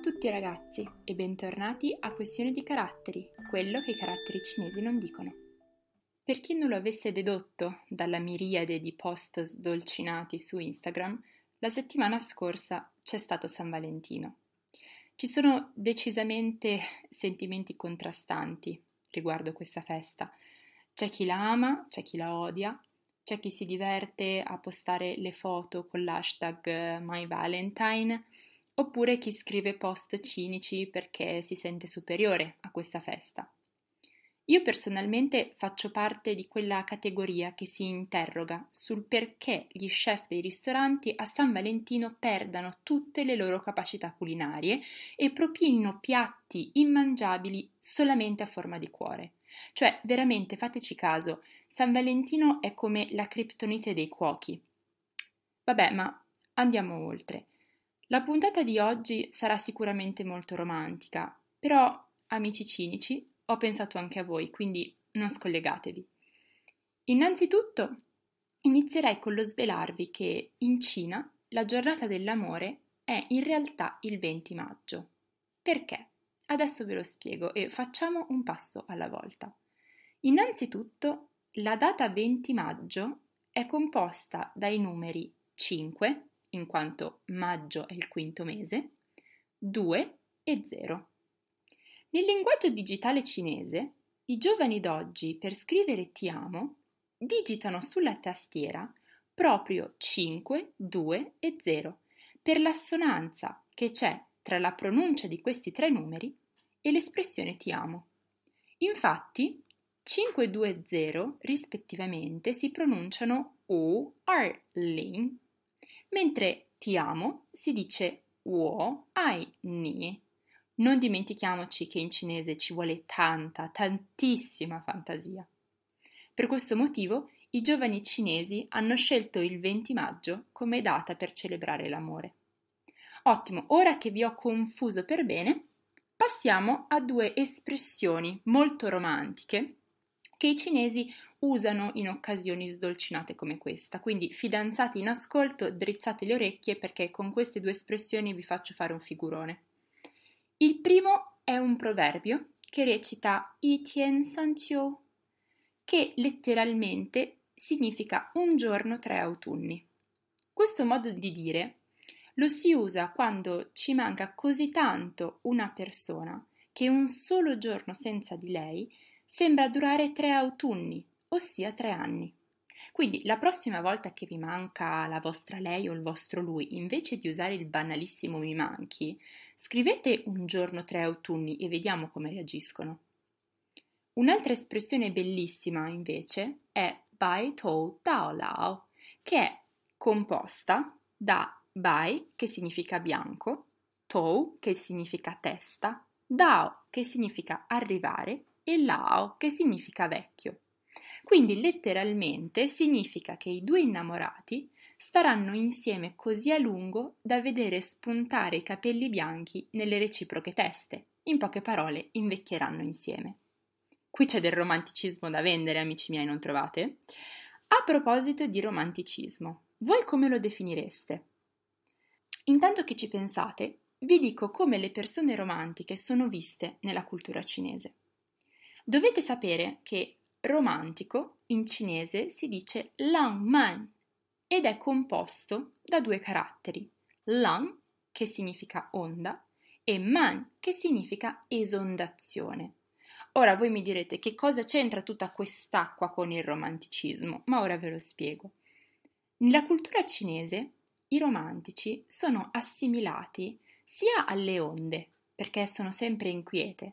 tutti ragazzi e bentornati a Questione di caratteri, quello che i caratteri cinesi non dicono. Per chi non lo avesse dedotto dalla miriade di post sdolcinati su Instagram, la settimana scorsa c'è stato San Valentino. Ci sono decisamente sentimenti contrastanti riguardo questa festa. C'è chi la ama, c'è chi la odia, c'è chi si diverte a postare le foto con l'hashtag MyValentine oppure chi scrive post cinici perché si sente superiore a questa festa. Io personalmente faccio parte di quella categoria che si interroga sul perché gli chef dei ristoranti a San Valentino perdano tutte le loro capacità culinarie e propinino piatti immangiabili solamente a forma di cuore. Cioè, veramente fateci caso, San Valentino è come la criptonite dei cuochi. Vabbè, ma andiamo oltre. La puntata di oggi sarà sicuramente molto romantica, però, amici cinici, ho pensato anche a voi, quindi non scollegatevi. Innanzitutto, inizierei con lo svelarvi che in Cina la giornata dell'amore è in realtà il 20 maggio. Perché? Adesso ve lo spiego e facciamo un passo alla volta. Innanzitutto, la data 20 maggio è composta dai numeri 5, in quanto maggio è il quinto mese, 2 e 0. Nel linguaggio digitale cinese, i giovani d'oggi per scrivere ti amo digitano sulla tastiera proprio 5, 2 e 0 per l'assonanza che c'è tra la pronuncia di questi tre numeri e l'espressione ti amo. Infatti, 5, 2 e 0 rispettivamente si pronunciano U, R, Ling mentre ti amo si dice wo ai ni. Non dimentichiamoci che in cinese ci vuole tanta, tantissima fantasia. Per questo motivo i giovani cinesi hanno scelto il 20 maggio come data per celebrare l'amore. Ottimo, ora che vi ho confuso per bene, passiamo a due espressioni molto romantiche che i cinesi usano in occasioni sdolcinate come questa. Quindi, fidanzati in ascolto, drizzate le orecchie perché con queste due espressioni vi faccio fare un figurone. Il primo è un proverbio che recita I Tien San che letteralmente significa un giorno tre autunni. Questo modo di dire lo si usa quando ci manca così tanto una persona che un solo giorno senza di lei sembra durare tre autunni ossia tre anni. Quindi la prossima volta che vi manca la vostra lei o il vostro lui, invece di usare il banalissimo mi manchi, scrivete un giorno tre autunni e vediamo come reagiscono. Un'altra espressione bellissima, invece, è Bai Tou Dao Lao, che è composta da Bai, che significa bianco, Tou, che significa testa, Dao, che significa arrivare, e Lao, che significa vecchio. Quindi letteralmente significa che i due innamorati staranno insieme così a lungo da vedere spuntare i capelli bianchi nelle reciproche teste. In poche parole, invecchieranno insieme. Qui c'è del romanticismo da vendere, amici miei, non trovate? A proposito di romanticismo, voi come lo definireste? Intanto che ci pensate, vi dico come le persone romantiche sono viste nella cultura cinese. Dovete sapere che romantico in cinese si dice lang man ed è composto da due caratteri, lang che significa onda e man che significa esondazione. Ora voi mi direte che cosa c'entra tutta quest'acqua con il romanticismo, ma ora ve lo spiego. Nella cultura cinese i romantici sono assimilati sia alle onde, perché sono sempre inquiete,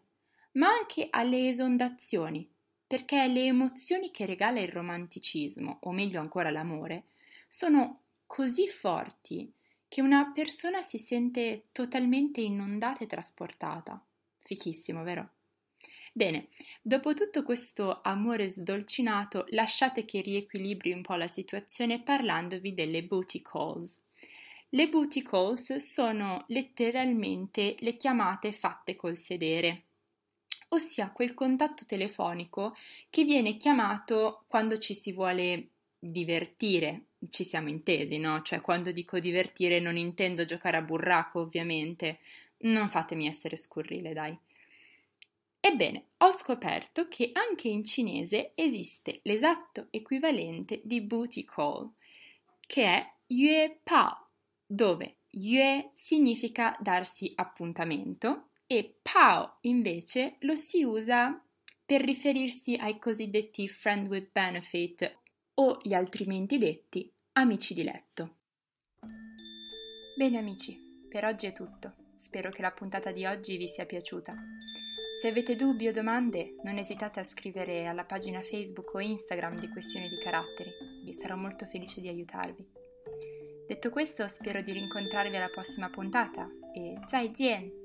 ma anche alle esondazioni, perché le emozioni che regala il romanticismo, o meglio ancora l'amore, sono così forti che una persona si sente totalmente inondata e trasportata. Fichissimo, vero? Bene, dopo tutto questo amore sdolcinato, lasciate che riequilibri un po' la situazione parlandovi delle booty calls. Le booty calls sono letteralmente le chiamate fatte col sedere ossia quel contatto telefonico che viene chiamato quando ci si vuole divertire, ci siamo intesi, no? Cioè quando dico divertire non intendo giocare a burraco ovviamente, Non fatemi essere scurrile, dai. Ebbene, ho scoperto che anche in cinese esiste l'esatto equivalente di booty call, che è yue pao, dove yue significa darsi appuntamento e pao invece lo si usa per riferirsi ai cosiddetti friend with benefit o gli altrimenti detti amici di letto. Bene amici, per oggi è tutto. Spero che la puntata di oggi vi sia piaciuta. Se avete dubbi o domande, non esitate a scrivere alla pagina Facebook o Instagram di Questioni di Caratteri, vi sarò molto felice di aiutarvi. Detto questo, spero di rincontrarvi alla prossima puntata e zai jian!